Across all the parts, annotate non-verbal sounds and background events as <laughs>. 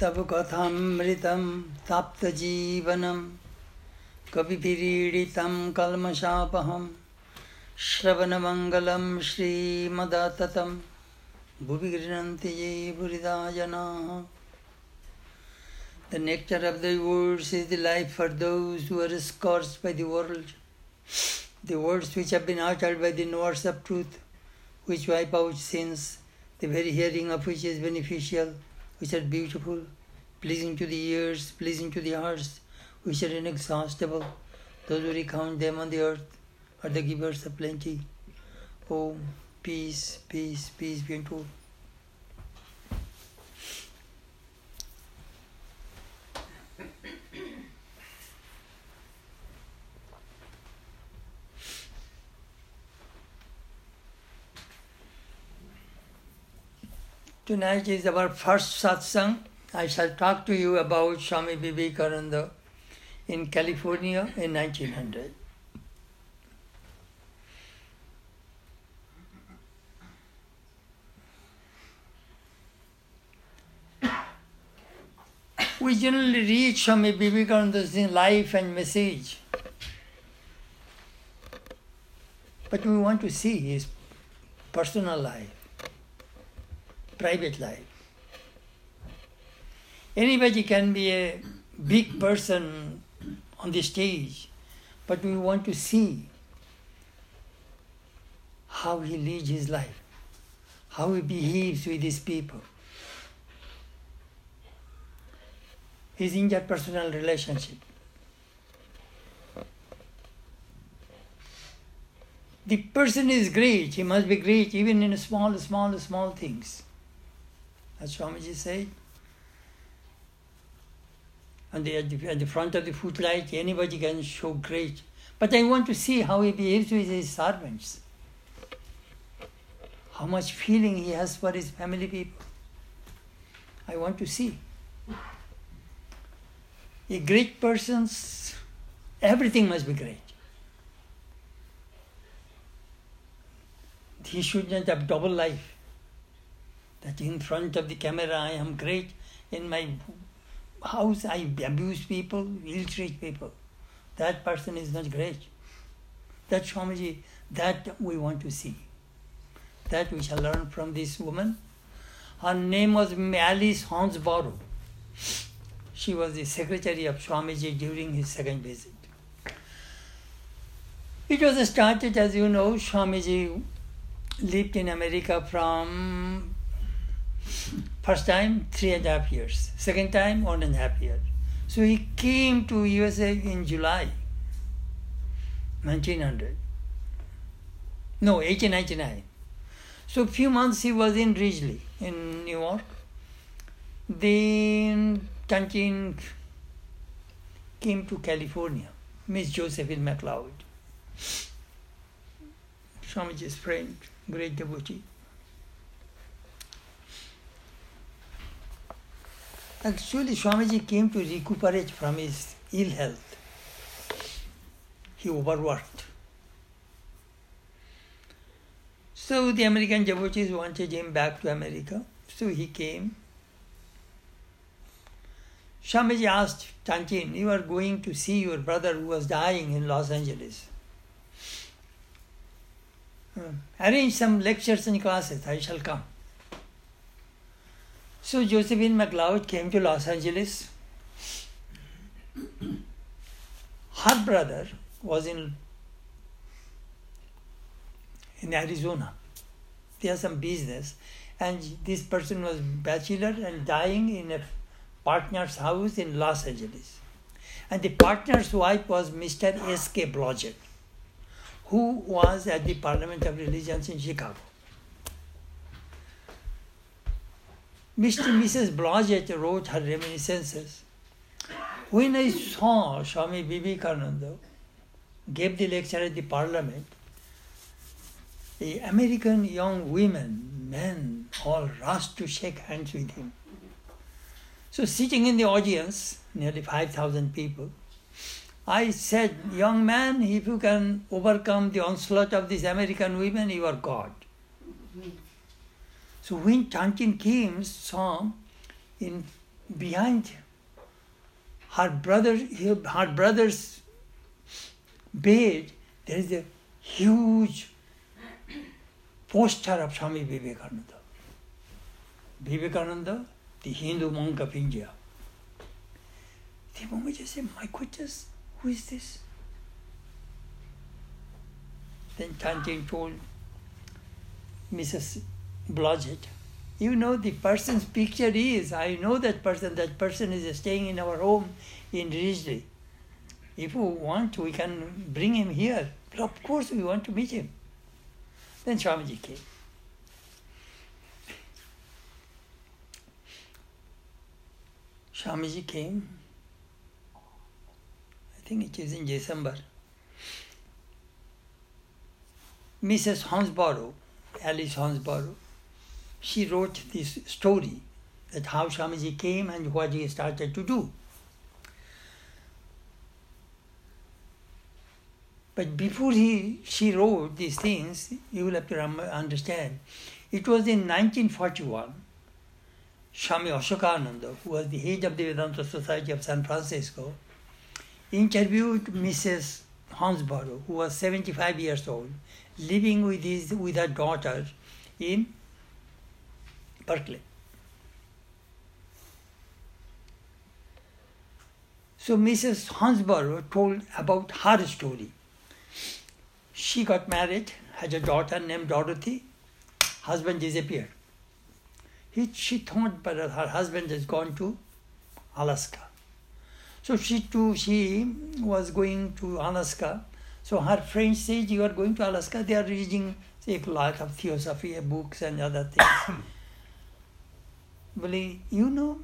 तव कथामृतं ताप्तजीवनं कविभिरीडितं कल्मषापहं श्रवणमङ्गलं श्रीमदाततं भुवि गृह्णन्ति ये बुरिदा जनाः The nectar of the words is the life for those who are scorched by the world. The words which have been uttered by the knowers of truth, which wipe out sins, the very hearing of which is beneficial, which are beautiful, pleasing to the ears, pleasing to the hearts, which are inexhaustible. Those who recount them on the earth are the givers of plenty. Oh, peace, peace, peace be unto Tonight is our first satsang. I shall talk to you about Swami Vivekananda in California in 1900. We generally read Swami Vivekananda's life and message, but we want to see his personal life private life. Anybody can be a big person on the stage, but we want to see how he leads his life, how he behaves with his people, his interpersonal relationship. The person is great, he must be great even in small, small, small things as Swamiji said. And at, the, at the front of the footlight, anybody can show great. But I want to see how he behaves with his servants. How much feeling he has for his family people. I want to see. A great person's everything must be great. He should not have double life that in front of the camera I am great, in my house I abuse people, ill treat people. That person is not great. That Swamiji, that we want to see. That we shall learn from this woman. Her name was Alice Hansbrough. She was the secretary of Swamiji during his second visit. It was started, as you know, Swamiji lived in America from First time, three and a half years. Second time, one and a half year. So he came to USA in July 1900. No, 1899. So few months he was in Ridgely in New York. Then Tantine came to California. Miss Josephine McLeod. Swamiji's friend, great devotee. Actually, Swamiji came to recuperate from his ill health. He overworked. So the American devotees wanted him back to America. So he came. Swamiji asked Tantine, You are going to see your brother who was dying in Los Angeles. Arrange some lectures and classes, I shall come. So Josephine McLeod came to Los Angeles. Her brother was in in Arizona. They had some business, and this person was bachelor and dying in a partner's house in Los Angeles. And the partner's wife was Mr. S.K. Blodgett, who was at the Parliament of Religions in Chicago. Mr. Mrs. Blodgett wrote her reminiscences. When I saw Swami Vivekananda gave the lecture at the parliament, the American young women, men, all rushed to shake hands with him. So, sitting in the audience, nearly 5,000 people, I said, Young man, if you can overcome the onslaught of these American women, you are God. So when Tantine came, saw in behind her brother, her brother's bed, there is a huge poster of Swami Vivekananda. Vivekananda, the Hindu monk of India. The moment you say, my goodness, who is this? Then Tantine told Mrs. Blodgett, you know the person's picture is, I know that person, that person is staying in our home in Ridgely. If we want, we can bring him here. But of course, we want to meet him. Then Swamiji came. Swamiji came, I think it is in December. Mrs. Hansbrough, Alice Hansbrough, she wrote this story that how Swamiji came and what he started to do. But before he, she wrote these things, you will have to understand, it was in 1941, Swami Ashokananda, who was the head of the Vedanta Society of San Francisco, interviewed Mrs. Hansbrough, who was 75 years old, living with, his, with her daughter in Berkeley. So Mrs. Hansbrough told about her story. She got married, had a daughter named Dorothy. Husband disappeared. He, she thought but her husband has gone to Alaska. So she too, she was going to Alaska. So her friends said, you are going to Alaska, they are reading a lot of theosophy books and other things. Well, eh, you know,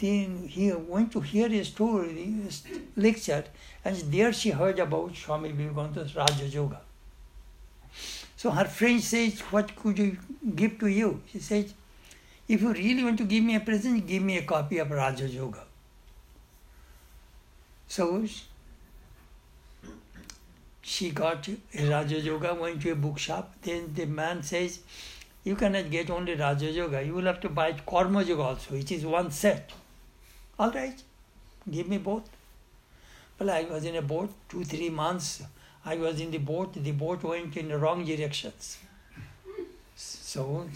then he went to hear a story, a lecture, and there she heard about Swami Vivekananda's Raja Yoga. So her friend says, What could you give to you? She says, If you really want to give me a present, give me a copy of Raja Yoga. So she got Raja Yoga, went to a bookshop. Then the man says, You cannot get only Raja Yoga, you will have to buy Karma Yoga also, which is one set. All right, give me both. Well, I was in a boat two, three months. I was in the boat, the boat went in the wrong directions. So,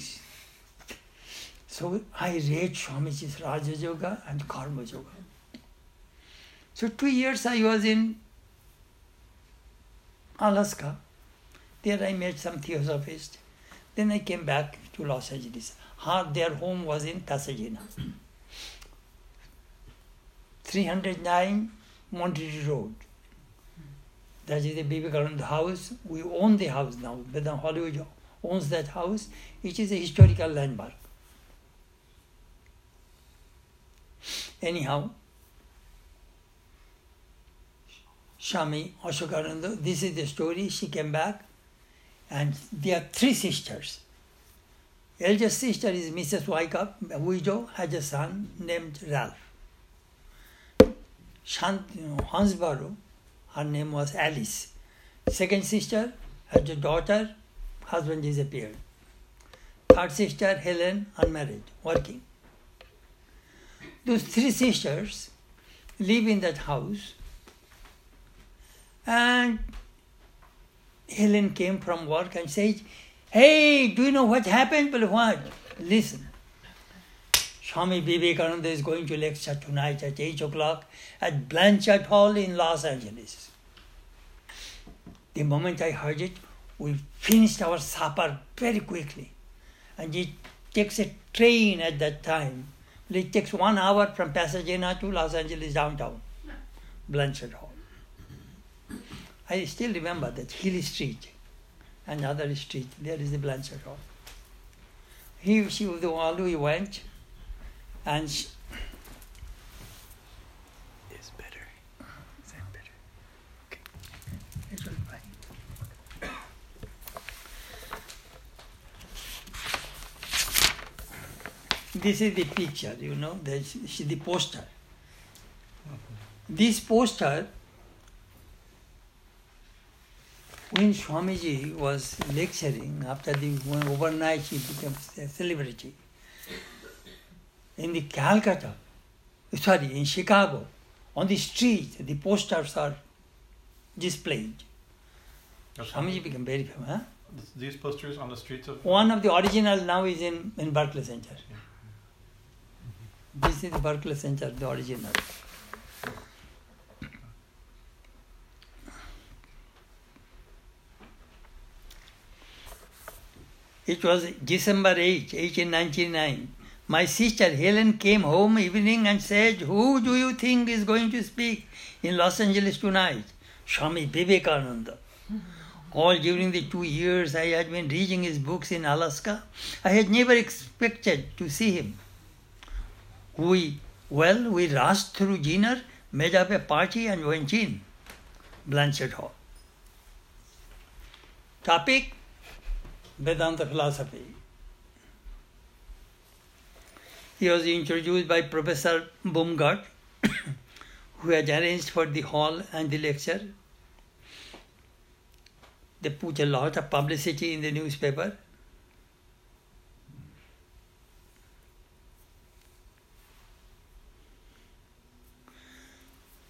so I read Swamiji's Raja Yoga and Karma Yoga. So two years I was in Alaska. There I met some theosophists. Then I came back to Los Angeles. Her, Their home was in Pasadena. 309 Monterey Road. That is the Vivekananda house. We own the house now. Vedant Hollywood owns that house. It is a historical landmark. Anyhow, Swami Ashokananda, this is the story. She came back, and they are three sisters. Eldest sister is Mrs. Wyckoff, a widow, has a son named Ralph. Shant, Hansborough, her name was Alice. Second sister had a daughter, husband disappeared. Third sister, Helen, unmarried, working. Those three sisters live in that house and Helen came from work and said, Hey, do you know what happened? But what? Listen. Swami Vivekananda is going to lecture tonight at 8 o'clock at Blanchard Hall in Los Angeles. The moment I heard it, we finished our supper very quickly. And it takes a train at that time. It takes one hour from Pasadena to Los Angeles downtown, Blanchard Hall. I still remember that Hill Street, another street, there is the Blanchard Hall. He, she, was the all we went, and she, better. Is that better? it will be fine. This is the picture, you know, is the poster. This poster when Swamiji was lecturing, after the overnight he became a celebrity, in the Calcutta, sorry, in Chicago, on the street, the posters are displayed. Swamiji became very famous. Huh? These posters on the streets of. One of the original now is in, in Berkeley Center. This is the Berkeley Center, the original. It was December 8, 1899. My sister Helen came home evening and said, Who do you think is going to speak in Los Angeles tonight? Swami Vivekananda. All during the two years I had been reading his books in Alaska, I had never expected to see him. We, well, we rushed through dinner, made up a party, and went in. Blanchard Hall. Topic Vedanta philosophy. He was introduced by Professor Baumgardt, <coughs> who had arranged for the hall and the lecture. They put a lot of publicity in the newspaper.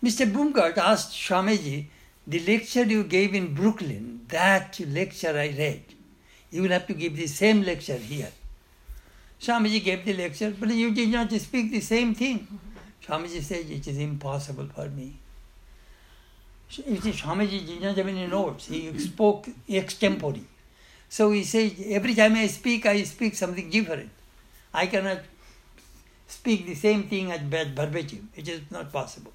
Mr. Baumgardt asked Swamiji, the lecture you gave in Brooklyn, that lecture I read, you will have to give the same lecture here. Swamiji gave the lecture, but you did not speak the same thing. Swamiji said, it is impossible for me. You see, Swamiji did not have any notes. He spoke extempore. So he says, every time I speak, I speak something different. I cannot speak the same thing as verbatim. It is not possible.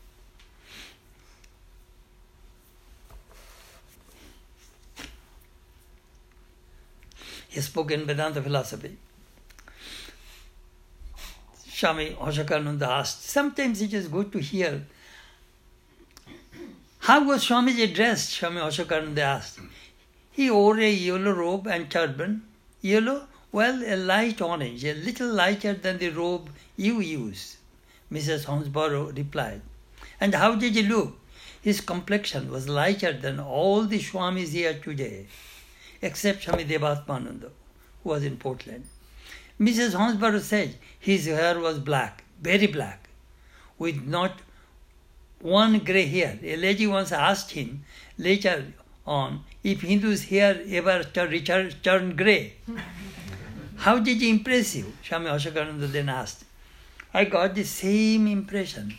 He spoke in Vedanta philosophy. Swami Ashokananda asked, sometimes it is good to hear. How was Swamiji dressed? Swami Ashokananda asked. He wore a yellow robe and turban. Yellow? Well, a light orange, a little lighter than the robe you use, Mrs. Hansbrough replied. And how did he look? His complexion was lighter than all the Swamis here today, except Swami Devatmananda, who was in Portland. Mrs. Hansbrough said his hair was black, very black, with not one grey hair. A lady once asked him later on if Hindu's hair ever turned turn grey. <laughs> How did he impress you? Swami Ashokananda then asked. I got the same impression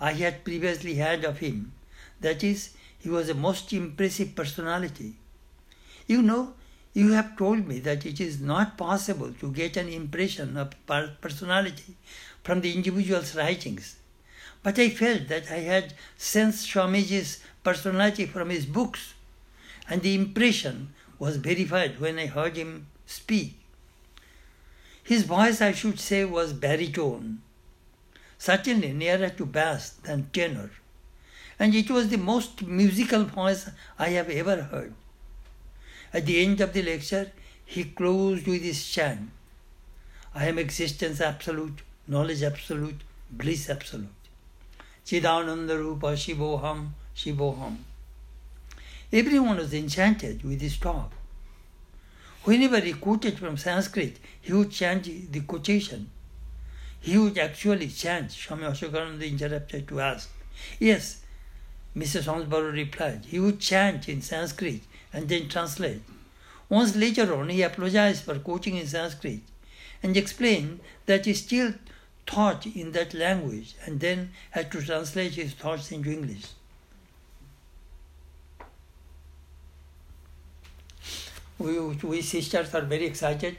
I had previously had of him. That is, he was a most impressive personality. You know, you have told me that it is not possible to get an impression of personality from the individual's writings. But I felt that I had sensed Swamiji's personality from his books, and the impression was verified when I heard him speak. His voice, I should say, was baritone, certainly nearer to bass than tenor, and it was the most musical voice I have ever heard. At the end of the lecture, he closed with his chant I am existence absolute, knowledge absolute, bliss absolute. Chidananda Rupa Shivoham, Shivoham. Everyone was enchanted with his talk. Whenever he quoted from Sanskrit, he would chant the quotation. He would actually chant. Swami Ashokananda interrupted to ask. Yes, Mrs. Hansbrough replied. He would chant in Sanskrit and then translate. Once later on, he apologized for quoting in Sanskrit and explained that he still thought in that language and then had to translate his thoughts into English. We, we sisters are very excited.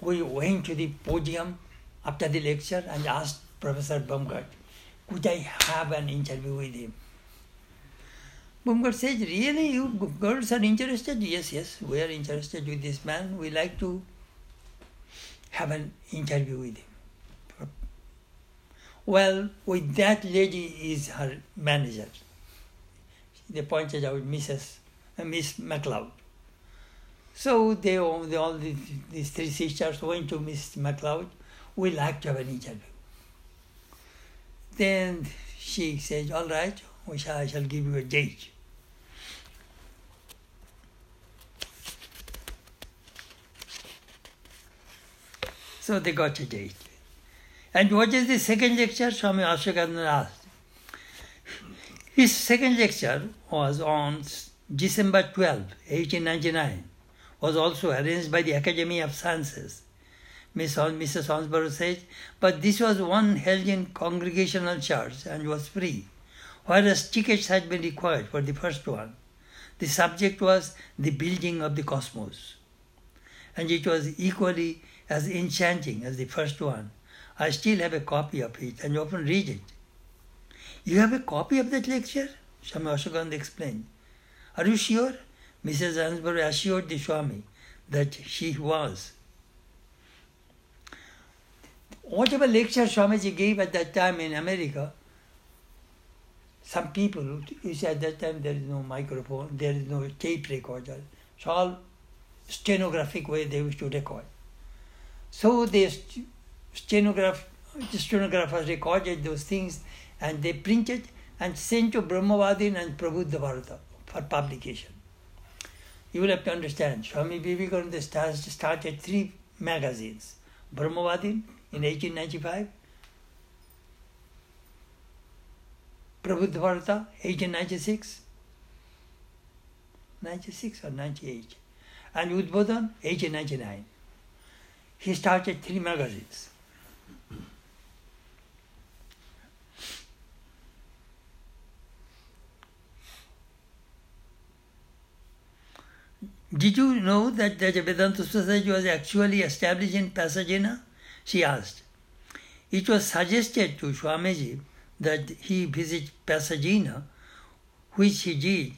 We went to the podium after the lecture and asked Professor Baumgardt, could I have an interview with him? Baumgardt says, really, you girls are interested? Yes, yes, we are interested with this man. We like to have an interview with him. Well, with that lady is her manager. They pointed out Mrs. Uh, Miss MacLeod. So they, they all these, these three sisters went to Miss MacLeod. We like to have an interview. Then she said, "All right, I shall give you a date." So they got a date. And what is the second lecture? Swami Ashokananda asked. His second lecture was on December 12, 1899, was also arranged by the Academy of Sciences. Miss Mrs. Hansbrough says, but this was one held in Congregational Church and was free, whereas tickets had been required for the first one. The subject was the building of the cosmos, and it was equally as enchanting as the first one. I still have a copy of it and often read it. You have a copy of that lecture? Swami Ashokand explained. Are you sure? Mrs. Hansbrough assured the Swami that she was. Whatever lecture Swamiji gave at that time in America, some people, you see at that time there is no microphone, there is no tape recorder. It's all stenographic way they used to record. So the st- stenograph, stenographers recorded those things and they printed and sent to Brahmavadin and Prabuddha Bharata for publication. You will have to understand, Swami Vivekananda start- started three magazines. Brahmavadin in 1895, Prabuddha Bharata 1896, 96 or 98, and Udbodhan 1899. He started three magazines. Did you know that the Vedanta Society was actually established in Pasadena? She asked. It was suggested to Swamiji that he visit Pasadena, which he did.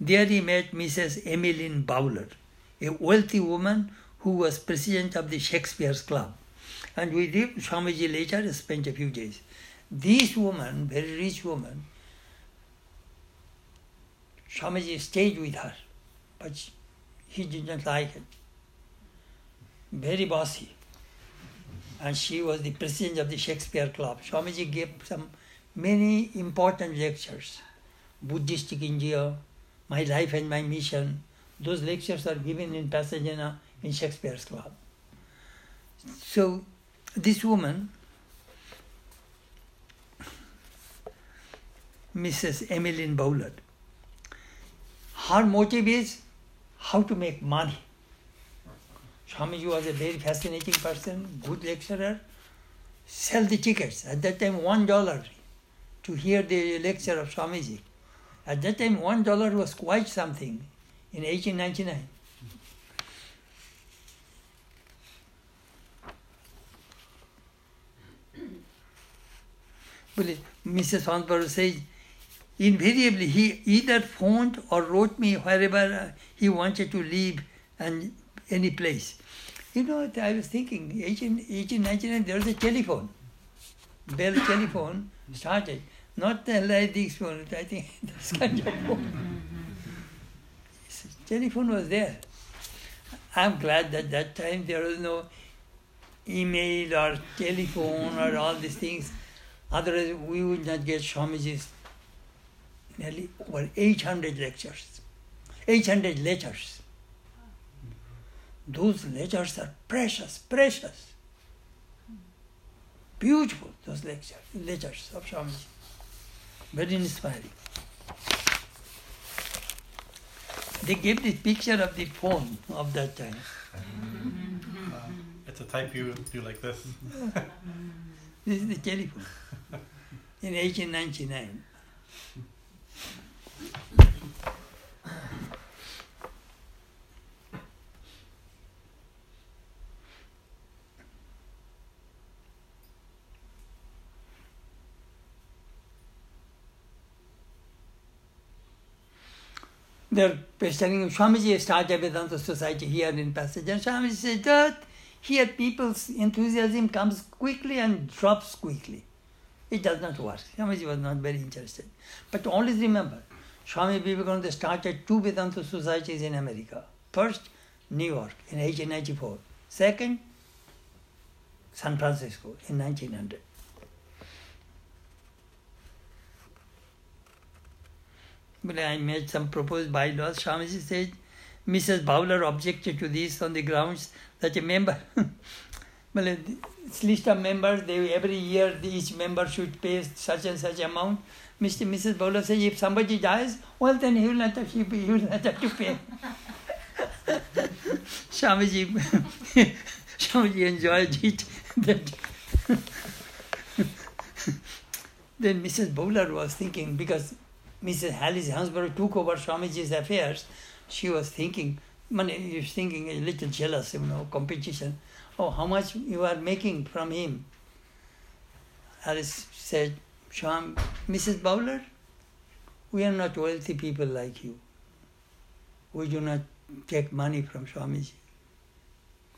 There he met Mrs. Emmeline Bowler, a wealthy woman who was president of the Shakespeare's Club. And with him, Swamiji later spent a few days. This woman, very rich woman, Swamiji stayed with her, but he did not like it. Very bossy. And she was the president of the Shakespeare Club. Swamiji gave some many important lectures. Buddhistic India, My Life and My Mission. Those lectures are given in Pasadena in Shakespeare's Club. So this woman, Mrs. Emmeline Bowler, her motive is how to make money. Swamiji was a very fascinating person, good lecturer. Sell the tickets. At that time, one dollar to hear the lecture of Swamiji. At that time, one dollar was quite something in 1899. Mrs. Hansbrough says, invariably he either phoned or wrote me wherever uh, he wanted to leave and any place. You know, I was thinking, 18, 1899, there was a telephone. Bell telephone started. Not the like phone, I think <laughs> this kind of phone. telephone was there. I'm glad that that time there was no email or telephone or all these things. Otherwise, we would not get Swamiji's nearly over 800 lectures, 800 letters. Those letters are precious, precious. Beautiful, those lectures, letters of Swamiji. Very inspiring. They gave the picture of the phone of that time. Uh, <laughs> it's a type you do like this. <laughs> This is the telephone in 1899. They're telling Swamiji started Vedanta Society here in Passage, and Swamiji said that here people's enthusiasm comes quickly and drops quickly. It does not work. Swamiji was not very interested. But always remember, Swami Vivekananda started two Vedanta societies in America. First, New York in 1894. Second, San Francisco in 1900. But I made some proposed bylaws. Swamiji said Mrs. Bowler objected to this on the grounds that a member <laughs> well, it's list of members, they, every year each member should pay such and such amount. Mr. Mrs. Bowler says, if somebody dies, well, then he will not have, he will not have to pay. <laughs> Swamiji, <laughs> Swamiji enjoyed it. Then Mrs. Bowler was thinking, because Mrs. Alice Hansbrough took over Swamiji's affairs, she was thinking, money is thinking a little jealous, you know, competition. Oh, how much you are making from him? Alice said, Sham, Mrs. Bowler, we are not wealthy people like you. We do not take money from Swamiji.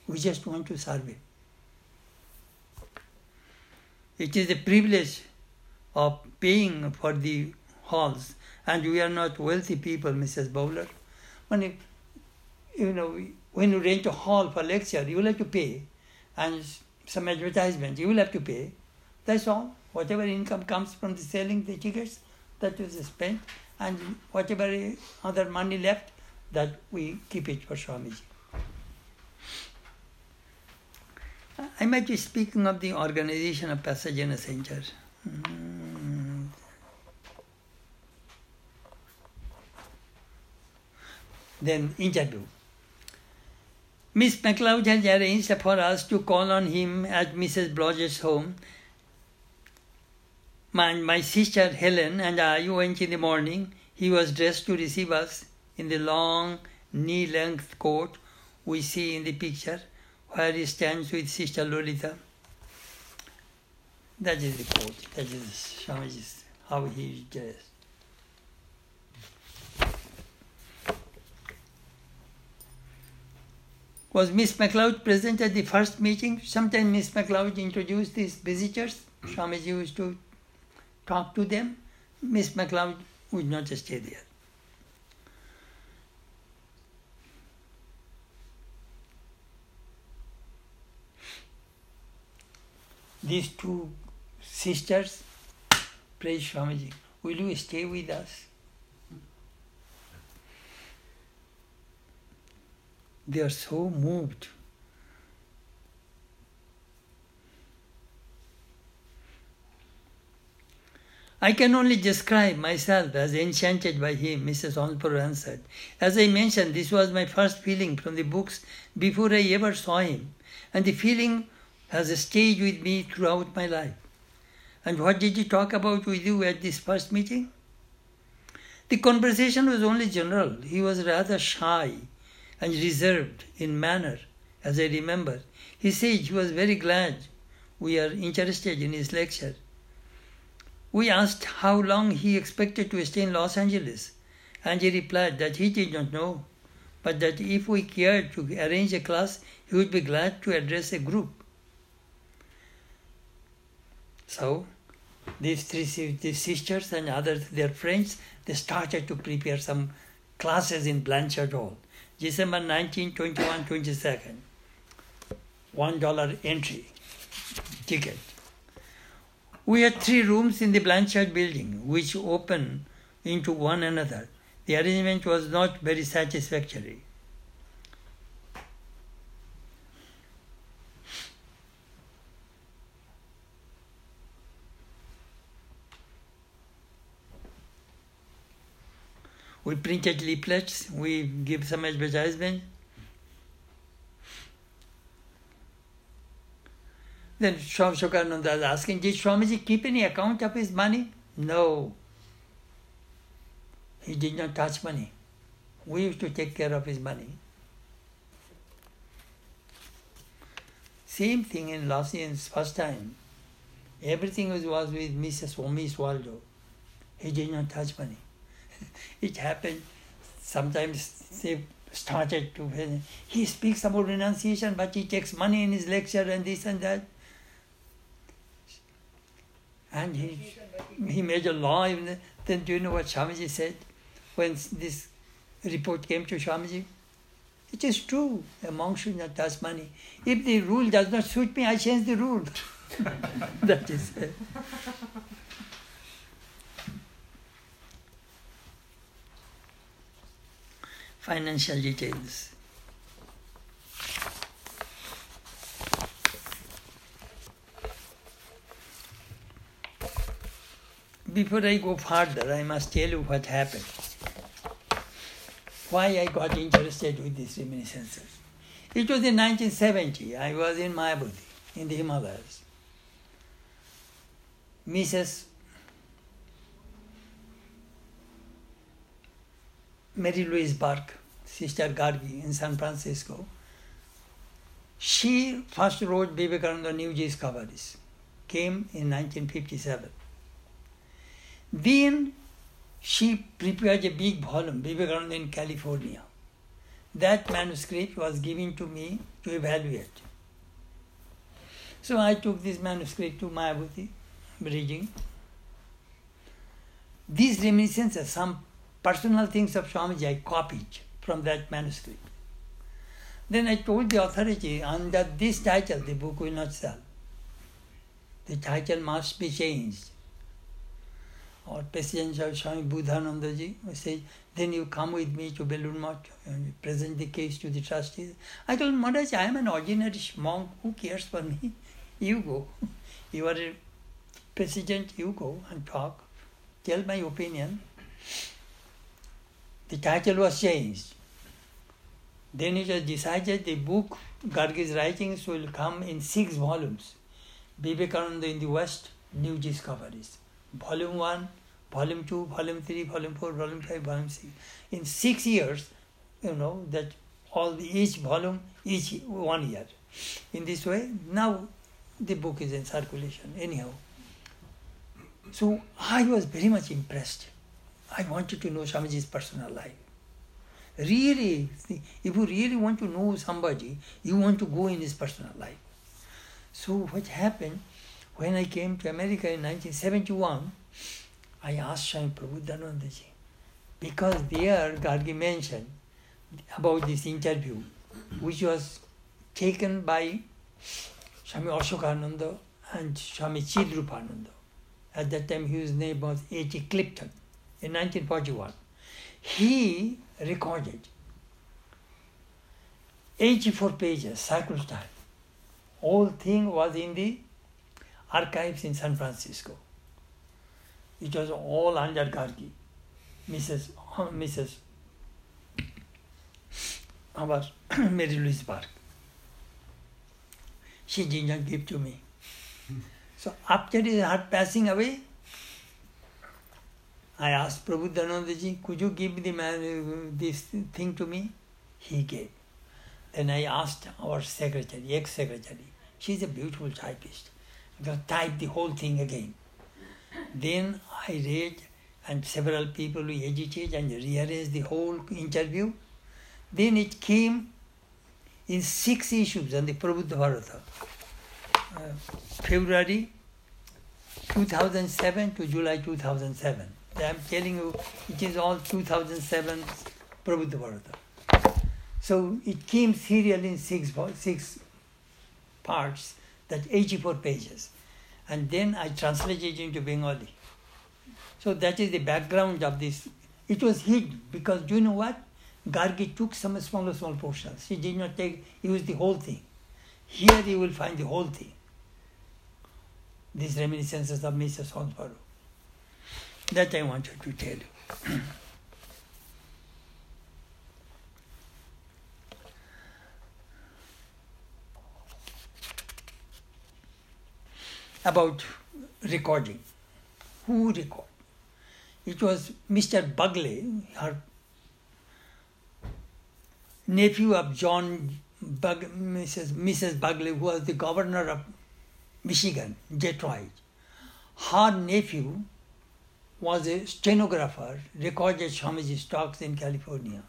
We just want to serve him. It is a privilege of paying for the halls, and we are not wealthy people, Mrs. Bowler. When you, know, when you rent a hall for lecture, you will have to pay, and some advertisement, you will have to pay. That's all. Whatever income comes from the selling the tickets, that is spent, and whatever other money left, that we keep it for Swamiji. I might be speaking of the organization of Pasadena Center. Mm. Then interview. Miss MacLeod has arranged for us to call on him at Mrs. Blodgett's home. My, my sister Helen and I went in the morning. He was dressed to receive us in the long knee-length coat we see in the picture where he stands with Sister Lalita. That is the quote. That is how he is dressed. Was Miss McLeod present at the first meeting? Sometimes Miss McLeod introduced these visitors. Swamiji used to talk to them. Miss McLeod would not stay there. These two sisters, praise Swamiji, will you stay with us? They are so moved. I can only describe myself as enchanted by him, Mrs. Hansbrough answered. As I mentioned, this was my first feeling from the books before I ever saw him, and the feeling has stayed with me throughout my life. And what did he talk about with you at this first meeting? The conversation was only general. He was rather shy and reserved in manner, as I remember. He said he was very glad we are interested in his lecture. We asked how long he expected to stay in Los Angeles, and he replied that he did not know, but that if we cared to arrange a class, he would be glad to address a group. So, these three these sisters and others, their friends, they started to prepare some classes in Blanchard Hall. December 19, 21, 22nd. One dollar entry ticket. We had three rooms in the Blanchard building, which open into one another. The arrangement was not very satisfactory. We printed leaflets, we give some advertisement. Then Swami Shokananda is asking, did Swamiji keep any account of his money? No. He did not touch money. We used to take care of his money. Same thing in Lausian's first time. Everything was, with Mrs. Omis Waldo. He did not touch money. <laughs> it happened. Sometimes they started to, he speaks about renunciation, but he takes money in his lecture and this and that. And he, he made a law. Then, do you know what Swamiji said when this report came to Swamiji? It is true. A monk should not touch money. If the rule does not suit me, I change the rule. <laughs> that is it. financial details. Before I go further, I must tell you what happened. Why I got interested with these reminiscences. It was in 1970. I was in Mayavati, in the Himalayas. Mrs. Mary Louise Burke Sister Gargi in San Francisco, she first wrote Vivekananda New Discoveries, came in 1957. Then she prepared a big volume, Vivekananda in California. That manuscript was given to me to evaluate. So I took this manuscript to Mayavati, bridging. These reminiscences, some personal things of Swamiji, I copied from that manuscript. Then I told the authority under this title the book will not sell. The title must be changed. Or President of Swami Buddhanandaji said, then you come with me to Belur Math and present the case to the trustees. I told Maharaj, I am an ordinary monk, who cares for me? You go. You are a president, you go and talk. Tell my opinion. The title was changed. Then it was decided the book, Gargi's writings, will come in six volumes. Vivekananda in the West, New Discoveries. Volume 1, Volume 2, Volume 3, Volume 4, Volume 5, Volume 6. In six years, you know, that all the, each volume, each one year. In this way, now the book is in circulation, anyhow. So I was very much impressed. I wanted to know Swamiji's personal life. Really, if you really want to know somebody, you want to go in his personal life. So what happened when I came to America in 1971, I asked Swami Prabodhanandaji, because there Gargi mentioned about this interview, which was taken by Swami Ashokananda and Swami Chidrupananda. At that time his name was A.T. Clifton in 1941. He recorded 84 pages, cycle time. All thing was in the archives in San Francisco. It was all under Gargi, Mrs. Uh, Mrs. Our <clears throat> Mary Louise Burke. She did not give to me. So after her passing away, I asked Prabhu Prabodhanandaji, could you give the man this thing to me? He gave. Then I asked our secretary, ex-secretary, she's a beautiful typist, to type the whole thing again. Then I read, and several people we edited and rearranged the whole interview. Then it came in six issues on the Prabuddha Bharata. Uh, February 2007 to July 2007. I'm telling you, it is all 2007 Prabuddha Bharata. So it came serial in six, six parts, that 84 pages. And then I translated it into Bengali. So that is the background of this. It was hid because do you know what? Gargi took some small, small portions. He did not take, use the whole thing. Here you will find the whole thing. These reminiscences of Mr. Sonsbaro. That I wanted to tell you. <clears throat> About recording. Who record? It was Mr. Bagley, her nephew of John Bug, Mrs. Mrs. Bagley, who was the governor of Michigan, Detroit. Her nephew was a stenographer, recorded Swamiji's talks in California.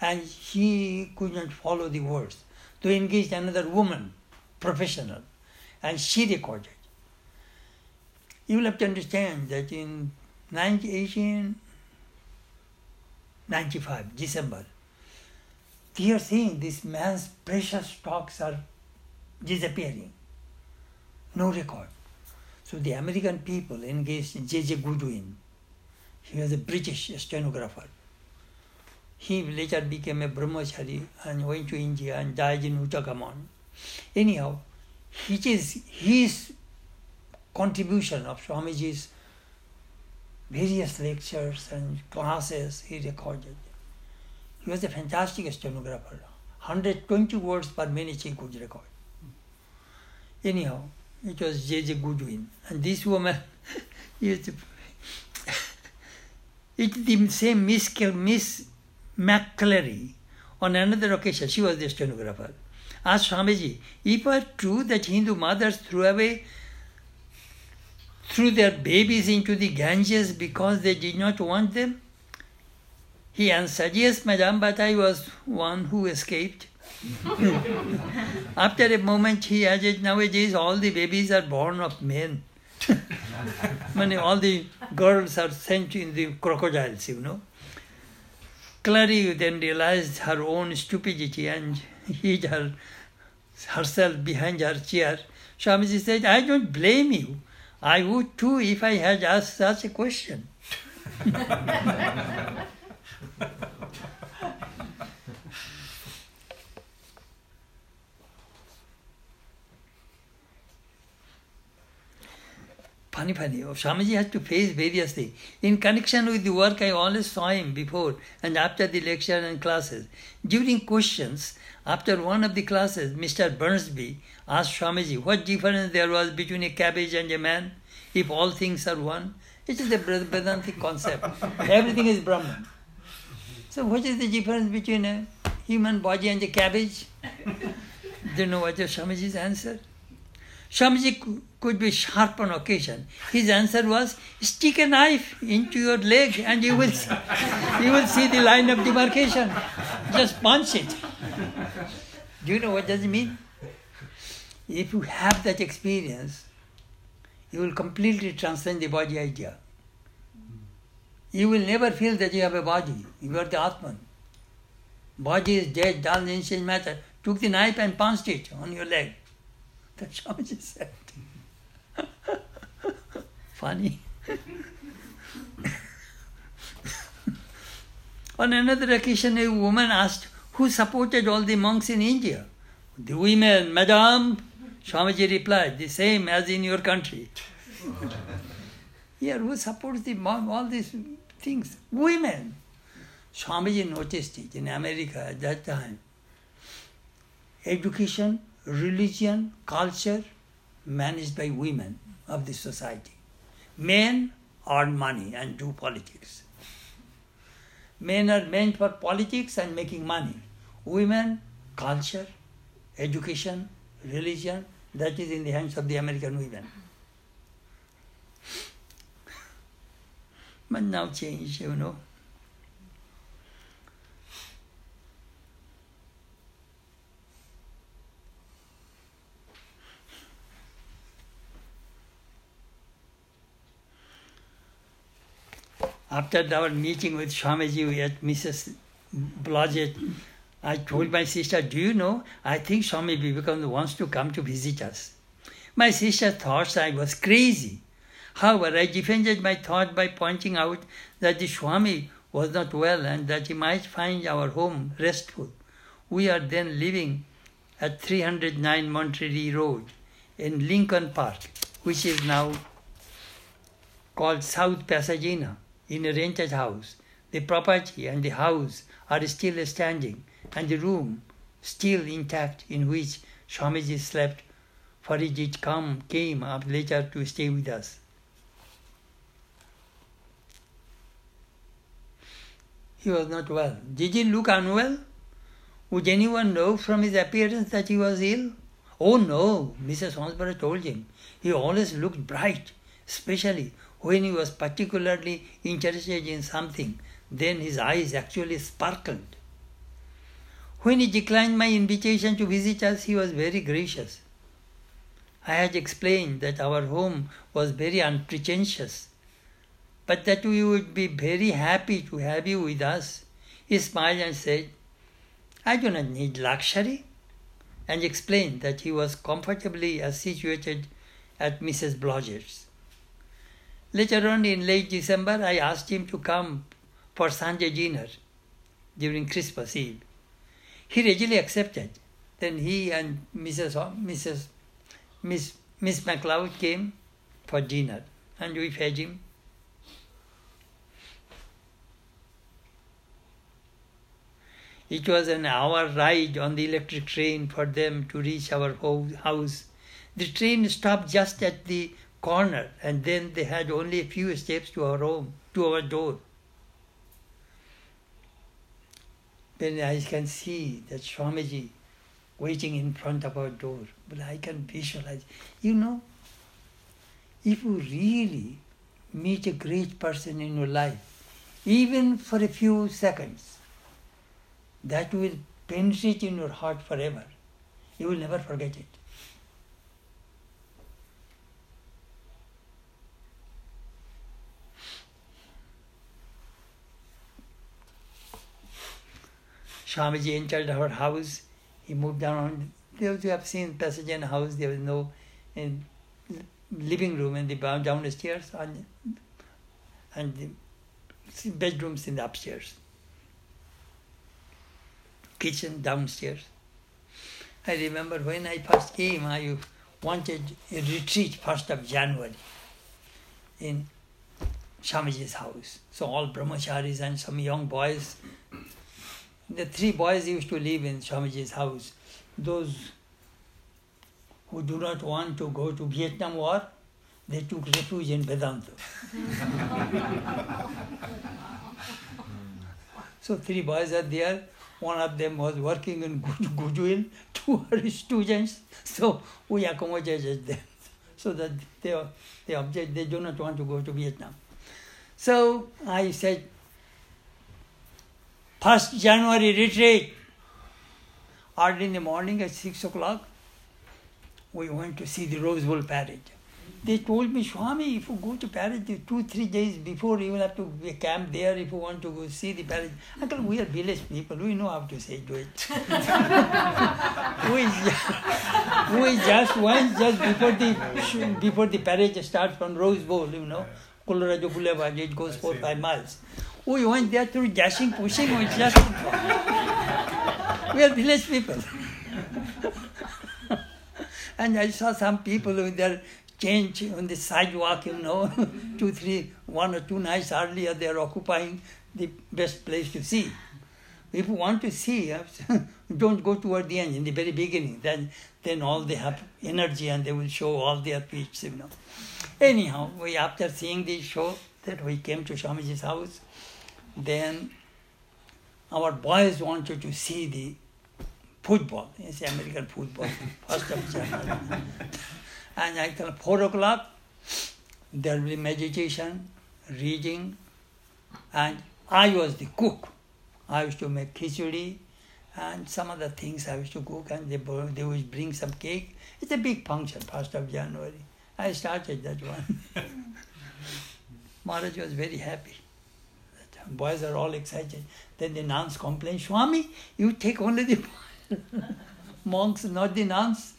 And he could not follow the words. So engaged another woman, professional, and she recorded. You will have to understand that in 1895, December, they are saying this man's precious talks are disappearing. No record. So the American people engaged J.J. Goodwin. He was a British stenographer. He later became a brahmachari and went to India and died in Ootacamund. Anyhow, it is his contribution of Swamiji's various lectures and classes he recorded. He was a fantastic stenographer. 120 words per minute he could record. Anyhow, it was J.J. Goodwin. And this woman <laughs> used to. it's the same Miss, Miss McClary. On another occasion, she was the stenographer. Asked Swamiji, if it true that Hindu mothers threw away threw their babies into the Ganges because they did not want them? He answered, Yes, madam, but I was one who escaped. <laughs> After a moment, he added, Nowadays, all the babies are born of men. <laughs> Many, all the girls are sent in the crocodiles, you know. Clary then realized her own stupidity and hid her, herself behind her chair. Swamiji said, I don't blame you. I would too if I had asked such a question. <laughs> Oh, Swamiji has to face various things. In connection with the work, I always saw him before and after the lecture and classes. During questions, after one of the classes, Mr. Burnsby asked Swamiji what difference there was between a cabbage and a man, if all things are one. It is a Vedantic concept. <laughs> Everything is Brahman. So what is the difference between a human body and a cabbage? <laughs> Do you know what Swamiji's answer? Swamiji could be sharp on occasion. His answer was, stick a knife into your leg and you will see, <laughs> you will see the line of demarcation. Just punch it. Do you know what does it mean? If you have that experience, you will completely transcend the body idea. You will never feel that you have a body. You are the Atman. Body is dead, doesn't ancient matter. Took the knife and punched it on your leg. That's Swamiji said. Funny. On another occasion, a woman asked, Who supported all the monks in India? The women, Madam. Swamiji replied, The same as in your country. Here, who supports the monk, all these things? Women. Swamiji noticed it in America at that time. Education, religion, culture managed by women of the society. Men earn money and do politics. Men are meant for politics and making money. Women, culture, education, religion, that is in the hands of the American women. But now change, you know. After our meeting with Swamiji at Mrs. Blodgett, I told my sister, Do you know, I think Swami Vivekananda wants to come to visit us. My sister thought I was crazy. However, I defended my thought by pointing out that the Swami was not well and that he might find our home restful. We are then living at 309 Monterey Road in Lincoln Park, which is now called South Pasadena in a rented house. The property and the house are still standing, and the room still intact in which Swamiji slept, for he did come came up later to stay with us. He was not well. Did he look unwell? Would anyone know from his appearance that he was ill? Oh no, Mrs. Hansbrough told him. He always looked bright, especially when he was particularly interested in something, then his eyes actually sparkled. When he declined my invitation to visit us, he was very gracious. I had explained that our home was very unpretentious, but that we would be very happy to have you with us. He smiled and said, I do not need luxury, and explained that he was comfortably situated at Mrs. Blodgett's. Later on in late December, I asked him to come for Sanjay dinner during Christmas Eve. He readily accepted. Then he and Mrs. Mrs. Miss, Miss MacLeod came for dinner and we fed him. It was an hour ride on the electric train for them to reach our house. The train stopped just at the corner, and then they had only a few steps to our home, to our door. Then I can see that Swamiji waiting in front of our door, but I can visualize. You know, if you really meet a great person in your life, even for a few seconds, that will penetrate in your heart forever. You will never forget it. Swamiji entered our house. He moved around. Those who have seen Pasadena house, there was no in living room in the down- downstairs and, and the bedrooms in the upstairs. Kitchen downstairs. I remember when I first came, I wanted a retreat first of January in Swamiji's house. So all brahmacharis and some young boys the three boys used to live in Swamiji's house. Those who do not want to go to Vietnam War, they took refuge in Vedanta. <laughs> so three boys are there. One of them was working in Guj- Gujuil, two are students. So we accommodated them so that they, they object, they do not want to go to Vietnam. So I said, First January retreat. Early in the morning at six o'clock, we went to see the Rose Bowl parade. They told me, Swami, if you go to parade two, three days before, you will have to camp there if you want to go see the parade. Uncle, we are village people, we know how to say do it. <laughs> we, ju- we just went just before the before the parade starts from Rose Bowl, you know, Colorado Boulevard, it goes four, five miles. We went there through dashing, pushing, we just we are village people. <laughs> and I saw some people with their change on the sidewalk, you know, <laughs> two, three, one or two nights earlier, they are occupying the best place to see. If you want to see, <laughs> don't go toward the end, in the very beginning. Then, then all they have energy and they will show all their feats, you know. Anyhow, we after seeing the show, that we came to Swamiji's house, then our boys wanted to see the football. It's American football, first of January. and thought four o'clock there will be meditation, reading, and I was the cook. I used to make khichdi and some other things I used to cook, and they they would bring some cake. It's a big function, first of January. I started that one. <laughs> Maharaj was very happy. Boys are all excited. Then the nuns complain, Swami, you take only the <laughs> monks, not the nuns.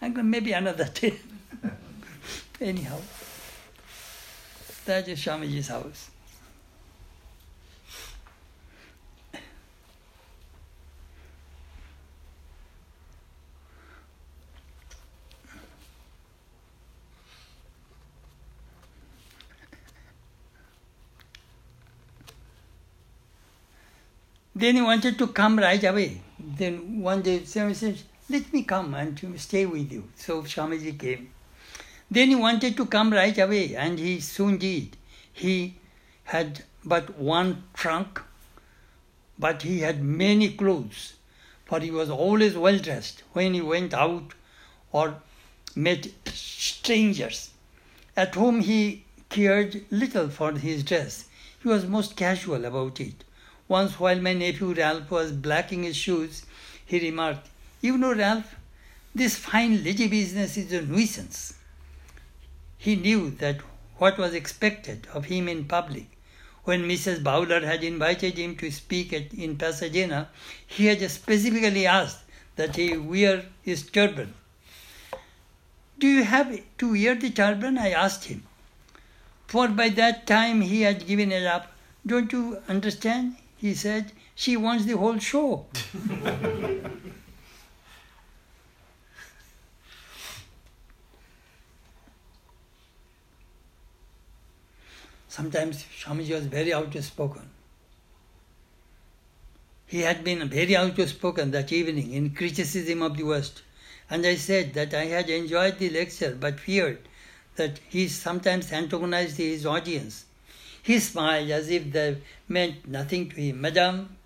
Maybe another day. <laughs> Anyhow, that is Swamiji's house. Then he wanted to come right away. Then one day Swami said, let me come and stay with you. So Swamiji came. Then he wanted to come right away and he soon did. He had but one trunk, but he had many clothes, for he was always well dressed when he went out or met strangers. At home he cared little for his dress. He was most casual about it. Once, while my nephew Ralph was blacking his shoes, he remarked, You know, Ralph, this fine lady business is a nuisance. He knew that what was expected of him in public. When Mrs. Bowler had invited him to speak at, in Pasadena, he had specifically asked that he wear his turban. Do you have to wear the turban? I asked him. For by that time he had given it up. Don't you understand? He said, She wants the whole show. <laughs> Sometimes Swamiji was very outspoken. he had been very outspoken that evening in criticism of the West, and I said that I had enjoyed the lecture but feared that he sometimes antagonized his audience. He smiled as if that meant nothing to him. Madam,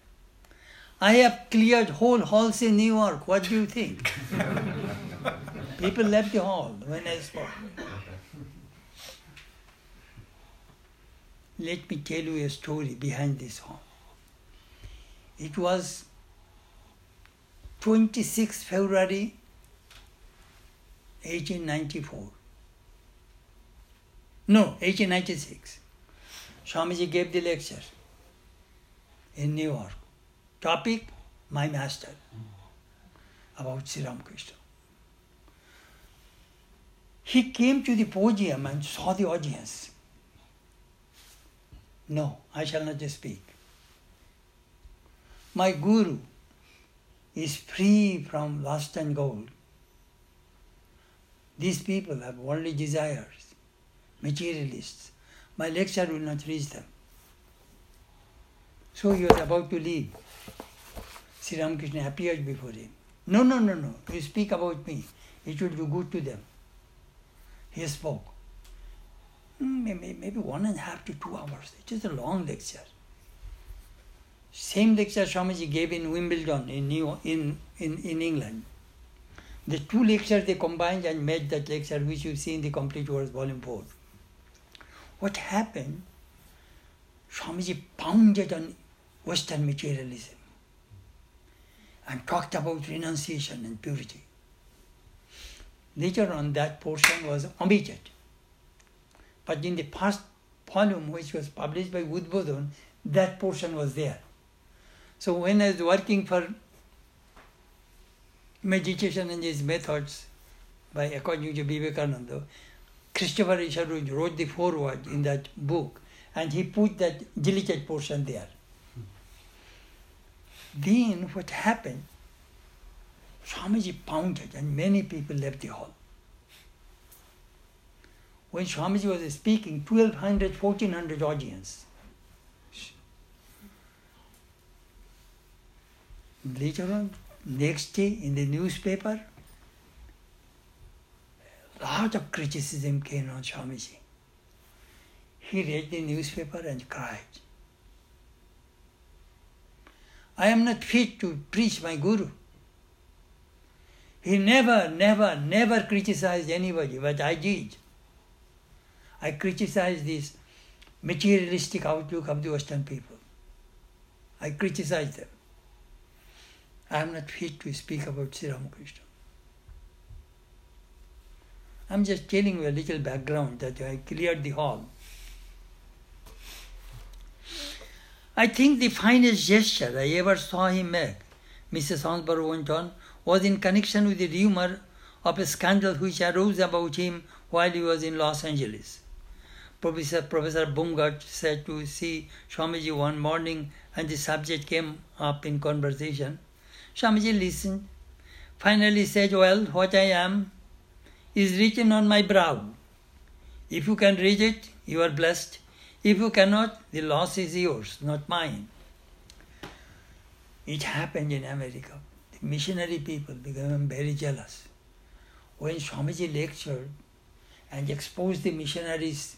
I have cleared whole halls in New York. What do you think? <laughs> People left the hall when I spoke. Let me tell you a story behind this hall. It was 26 February 1894. No, 1896. Swamiji gave the lecture in New York. Topic, my master, about Sri Ramakrishna. He came to the podium and saw the audience. No, I shall not speak. My guru is free from lust and gold. These people have only desires, materialists. My lecture will not reach them. So he was about to leave. Sri Ramakrishna appeared before him. No, no, no, no. You speak about me. It will do good to them. He spoke. Hmm, Maybe, one and a half to two hours. It is a long lecture. Same lecture Swamiji gave in Wimbledon in, New, in, in, in England. The two lectures they combined and made that lecture which you see in the Complete Works Volume 4. What happened? Swamiji pounded on Western materialism and talked about renunciation and purity. Later on, that portion was omitted. But in the first volume, which was published by Udbodhan, that portion was there. So when I was working for meditation and his methods by according to Vivekananda, Christopher Isherwood wrote the foreword in that book and he put that deleted portion there. Then what happened? Swamiji pounded and many people left the hall. When Swamiji was speaking, 1200, 1400 audience. Later on, next day in the newspaper, lot of criticism came on Swamiji. He read the newspaper and cried. I am not fit to preach my Guru. He never, never, never criticized anybody, but I did. I criticized this materialistic outlook of the Western people. I criticized them. I am not fit to speak about Sri Ramakrishna. I'm just telling you a little background that I cleared the hall. I think the finest gesture I ever saw him make, Mrs. Hansbrough went on, was in connection with the rumor of a scandal which arose about him while he was in Los Angeles. Professor, Professor Baumgardt said to see Swamiji one morning and the subject came up in conversation. Swamiji listened, finally said, Well, what I am is written on my brow. If you can read it, you are blessed. If you cannot, the loss is yours, not mine. It happened in America. The missionary people became very jealous. When Swamiji lectured and exposed the missionaries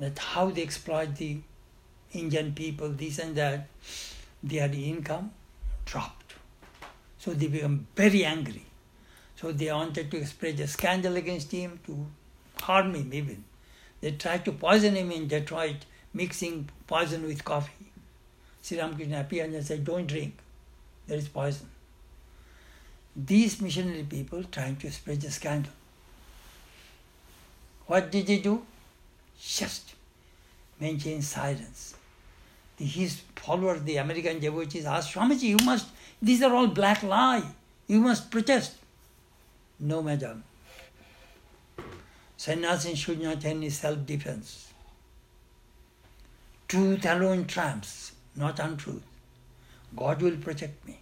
that how they exploit the Indian people, this and that, their income dropped. So they became very angry. So they wanted to spread a scandal against him to harm him even. They tried to poison him in Detroit, mixing poison with coffee. Sri Ramakrishna appeared and said, Don't drink, there is poison. These missionary people trying to spread the scandal. What did they do? Just maintain silence. His followers, the American devotees, asked Swamiji, you must, these are all black lie. You must protest. No, madam. Sannyasin should not any self-defense. Truth alone trumps, not untruth. God will protect me.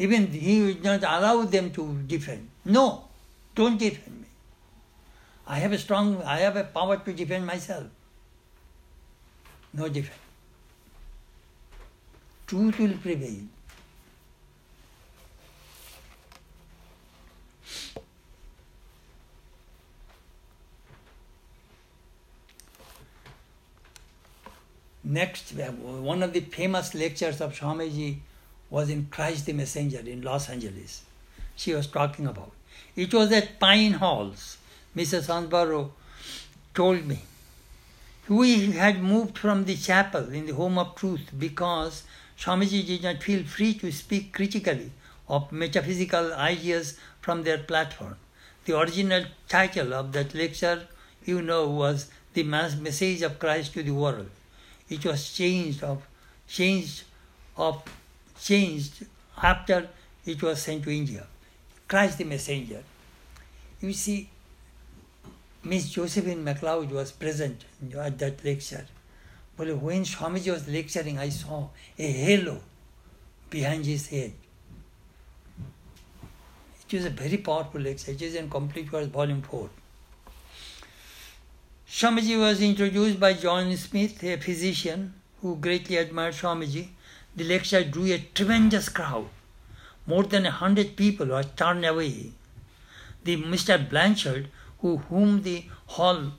Even he will not allow them to defend. No, don't defend me. I have a strong, I have a power to defend myself. No defense. Truth will prevail. Next, one of the famous lectures of Swamiji was in Christ the Messenger in Los Angeles. She was talking about. It was at Pine Halls. Mrs. Hansbrough told me. We had moved from the chapel in the Home of Truth because Swamiji did not feel free to speak critically of metaphysical ideas from their platform. The original title of that lecture, you know, was The Message of Christ to the World. It was changed of changed of changed after it was sent to India. Christ the Messenger. You see, Miss Josephine MacLeod was present at that lecture. But when Swamiji was lecturing, I saw a halo behind his head. It was a very powerful lecture. It is in Complete Course, Volume 4. Swamiji was introduced by John Smith, a physician who greatly admired Swamiji. The lecture drew a tremendous crowd. More than a hundred people were turned away. The Mr. Blanchard, who, whom the hall,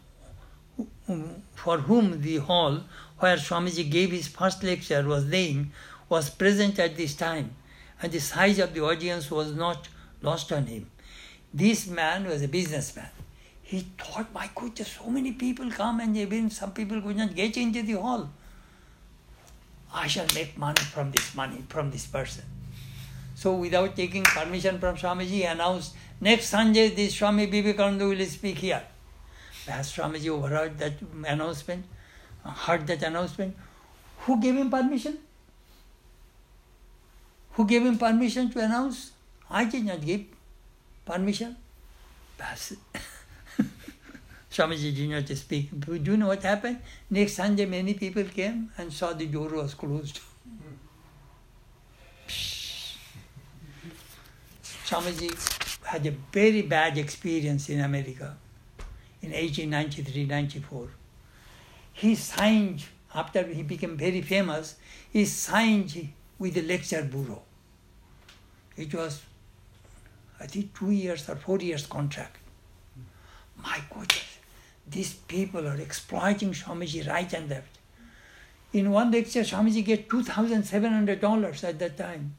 for whom the hall where Swamiji gave his first lecture was laying, was present at this time, and the size of the audience was not lost on him. This man was a businessman he thought, my goodness, so many people come and even some people could not get into the hall. I shall make money from this money, from this person. So without taking permission from Swamiji, he announced, next Sunday this Swami Vivekananda will speak here. As Swamiji overheard that announcement, heard that announcement, who gave him permission? Who gave him permission to announce? I did not give permission. Swamiji did not speak. Do you know what happened? Next Sunday, many people came and saw the door was closed. Swamiji had a very bad experience in America in 1893-94. He signed, after he became very famous, he signed with the lecture bureau. It was, I think, two years or four years contract. My goodness these people are exploiting Swamiji right and left. In one lecture, Swamiji gave $2,700 at that time.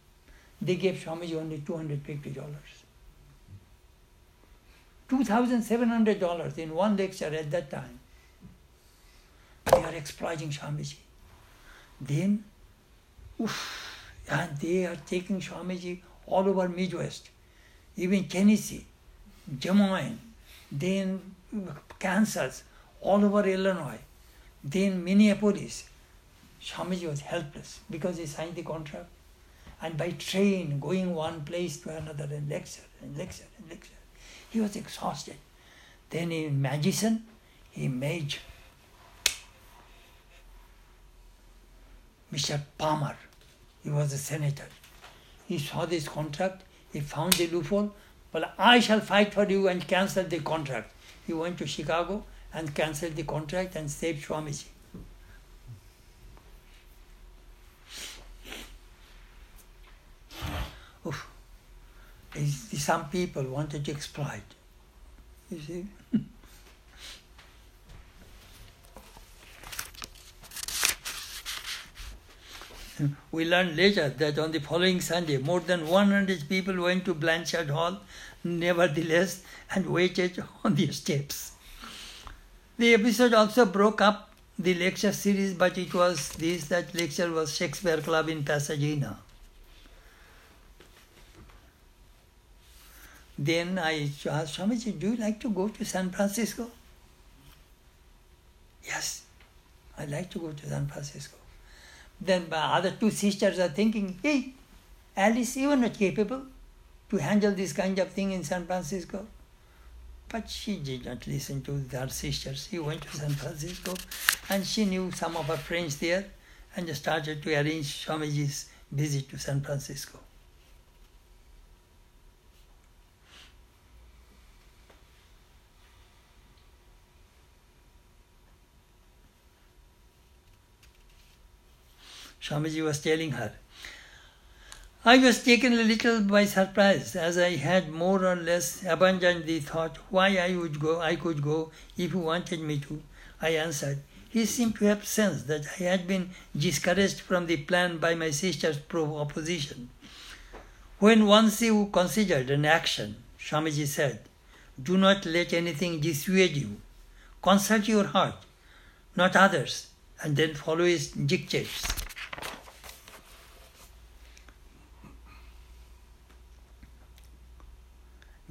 They gave Swamiji only $250. $2,700 in one lecture at that time. They are exploiting Swamiji. Then, oof, and they are taking Swamiji all over Midwest, even Tennessee, Des Moines, then Kansas, all over Illinois, then Minneapolis. Swamiji was helpless because he signed the contract. And by train, going one place to another and lecture and lecture and lecture. He was exhausted. Then in Madison, he made Mr. Palmer. He was a senator. He saw this contract, he found the loophole. Well, I shall fight for you and cancel the contract he went to Chicago and canceled the contract and saved Swamiji. Oof. Some people wanted to exploit. You see? <laughs> we learned later that on the following Sunday, more than 100 people went to Blanchard Hall, nevertheless, and waited <laughs> on the steps. The episode also broke up the lecture series, but it was this that lecture was Shakespeare Club in Pasadena. Then I asked Swamiji, do you like to go to San Francisco? Yes, I'd like to go to San Francisco. Then my other two sisters are thinking, hey, Alice, you are not capable to handle this kind of thing in San Francisco. But she did not listen to her sisters. She went to San Francisco and she knew some of her friends there and started to arrange Swamiji's visit to San Francisco. Swamiji was telling her. I was taken a little by surprise as I had more or less abundantly thought why I would go, I could go if you wanted me to. I answered. He seemed to have sensed that I had been discouraged from the plan by my sister's opposition. When once you considered an action, Swamiji said, do not let anything dissuade you. Consult your heart, not others, and then follow his dictates.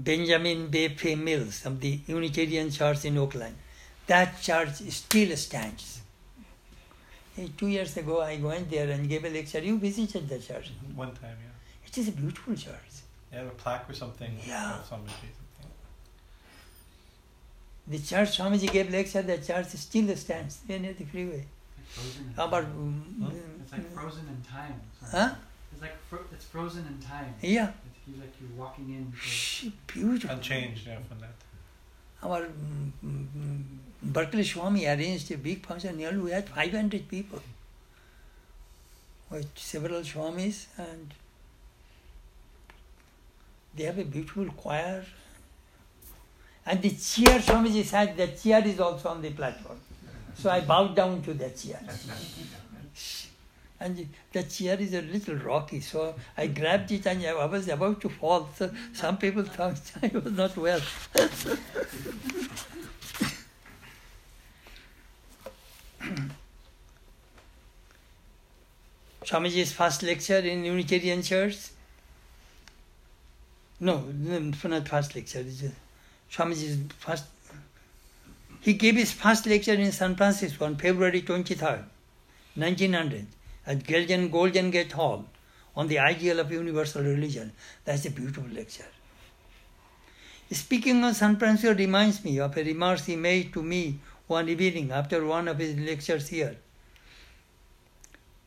Benjamin Fay Mills of the Unitarian Church in Oakland. That church still stands. Hey, two years ago, I went there and gave a lecture. You visited the church. One time, yeah. It is a beautiful church. They have a plaque or something. Yeah. of somebody, something. The church Swamiji gave lecture, the church still stands there near the freeway. Frozen in About, time. mm, It's like frozen in time. Huh? It's like fro- it's frozen in time. Yeah. It feels like you're walking in. Shh, beautiful. Unchanged, yeah, from that. Our mm, mm, Berkeley Swami arranged a big function. Nearly we had 500 people with several Swamis and they have a beautiful choir. And the chair Swamiji said the chair is also on the platform. So I bowed down to the chair. <laughs> And the- chair is a little rocky, so I grabbed it and I was about to fall. So some people thought <laughs> I was not well. <coughs> Swamiji's first lecture in Unitarian Church. No, no, not first lecture. Swamiji's first. He gave his first lecture in San Francisco on February 23rd, 1900, at Golden, Golden Gate Hall on the ideal of universal religion. That's a beautiful lecture. Speaking of San Francisco reminds me of a remark he made to me one evening after one of his lectures here.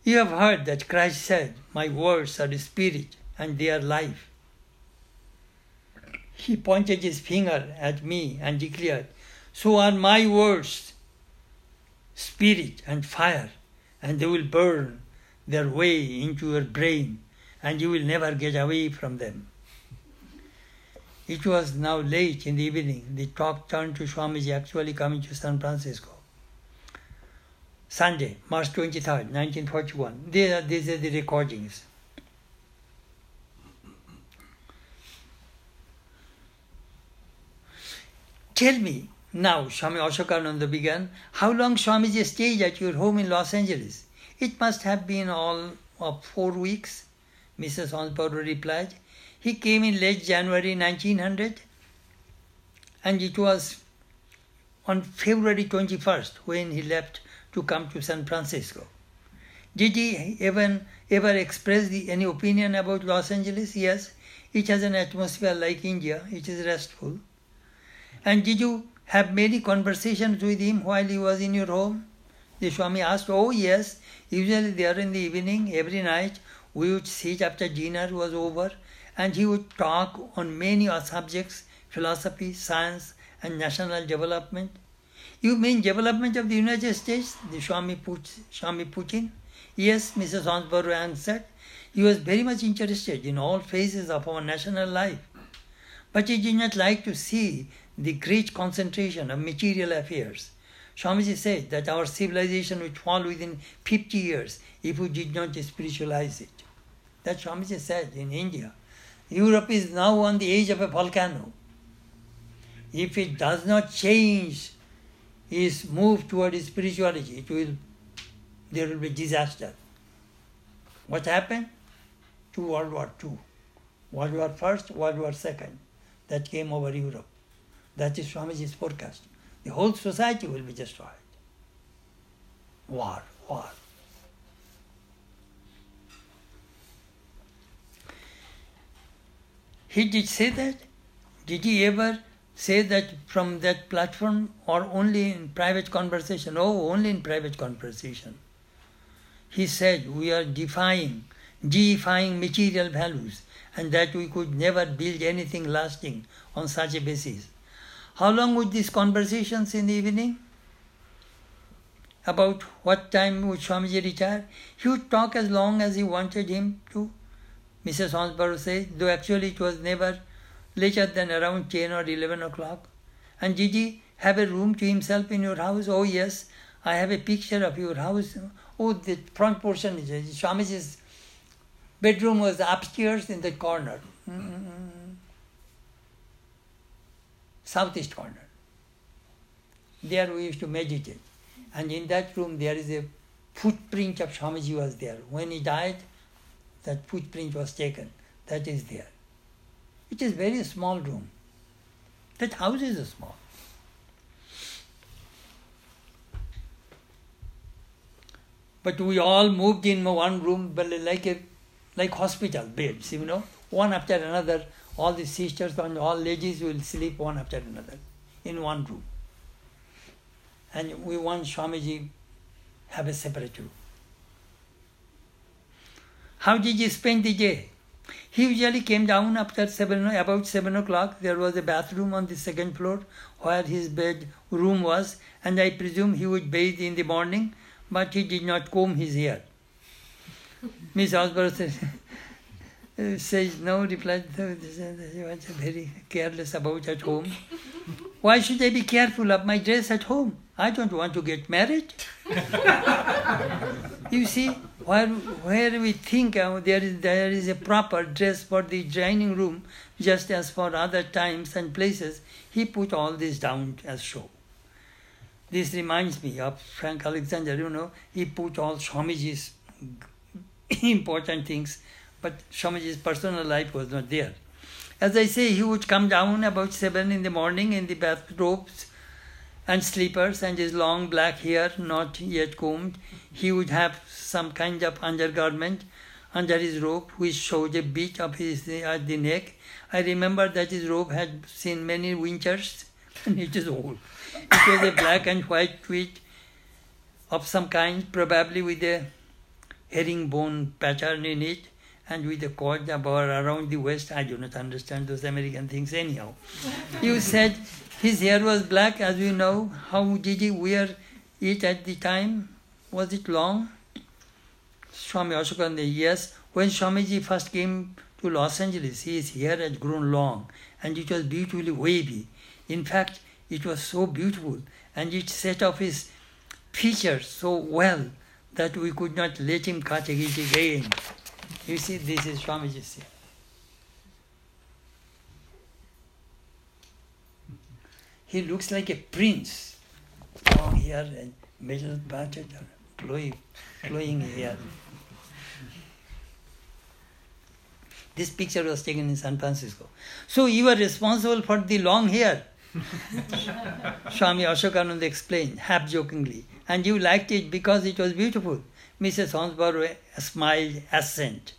You have heard that Christ said, My words are spirit and they are life. He pointed his finger at me and declared, So are my words spirit and fire, and they will burn their way into your brain, and you will never get away from them. It was now late in the evening. The talk turned to Swamiji actually coming to San Francisco. Sunday, March 23rd, 1941. These are, these are the recordings. Tell me now, Swami Ashokananda began, how long Swamiji stayed at your home in Los Angeles? It must have been all of four weeks, Mrs. Hansbrough replied. He came in late January 1900 and it was on February 21st when he left to come to San Francisco. Did he even ever express the, any opinion about Los Angeles? Yes, it has an atmosphere like India. It is restful. And did you have many conversations with him while he was in your home? The Swami asked. Oh yes, usually there in the evening, every night, we would sit after dinner was over, and he would talk on many subjects: philosophy, science, and national development. You mean development of the United States? The Swami, put, Swami Putin? Yes, Mrs. Hansbrough answered. He was very much interested in all phases of our national life. But he did not like to see the great concentration of material affairs. Swamiji said that our civilization would fall within 50 years if we did not spiritualize it. That Swamiji said in India. Europe is now on the edge of a volcano. If it does not change its move toward spirituality, it will there will be disaster. What happened? Two World War Two. World War First, World War Second. That came over Europe. That is Swamiji's forecast. The whole society will be destroyed. War, war. He did say that? Did he ever say that from that platform or only in private conversation? Oh, only in private conversation. He said we are defying, deifying material values and that we could never build anything lasting on such a basis. How long would these conversations in the evening? about what time would Swamiji retire. He would talk as long as he wanted him to. Mrs. Hansbrough says, though actually it was never later than around 10 or 11 o'clock. And he have a room to himself in your house? Oh, yes. I have a picture of your house. Oh, the front portion is Swamiji's bedroom was upstairs in the corner. Mm-hmm. Southeast corner. There we used to meditate. And in that room there is a footprint of Swamiji was there. When he died, that footprint was taken. That is there. It is very small room. That house is small. But we all moved in one room, like a like hospital beds, you know, one after another. All the sisters and all ladies will sleep one after another in one room. And we want Swamiji have a separate room. How did you spend the day? He usually came down after seven, about seven o'clock. There was a bathroom on the second floor where his bed room was, and I presume he would bathe in the morning, but he did not comb his hair. <laughs> Miss Osborne says, says no, replied, he was very careless about at home. Why should I be careful of my dress at home? I don't want to get married. <laughs> you see, where, where we think uh, there, is, there is a proper dress for the dining room, just as for other times and places, he put all this down as show. This reminds me of Frank Alexander, you know, he put all Swamiji's important things, but Swamiji's personal life was not there. As I say, he would come down about seven in the morning in the bathrobes and slippers and his long black hair not yet combed. He would have some kind of undergarment under his robe which showed a bit of his at the neck. I remember that his robe had seen many winters <laughs> and it is old. It was a black and white tweed of some kind, probably with a herringbone pattern in it and with a cord about around the waist. I do not understand those American things anyhow. you said his hair was black, as we know. How did he wear it at the time? Was it long? Swami Ashokananda, yes. When Swamiji first came to Los Angeles, his hair had grown long and it was beautifully wavy. In fact, it was so beautiful and it set off his features so well that we could not let him cut it again. You see, this is Swamiji's hair. He looks like a prince. Long hair and middle parted, flowing, flowing hair. This picture was taken in San Francisco. So you are responsible for the long hair. <laughs> Swami Ashokananda explained, half jokingly. And you liked it because it was beautiful. Mrs. Hansbrough smiled assent.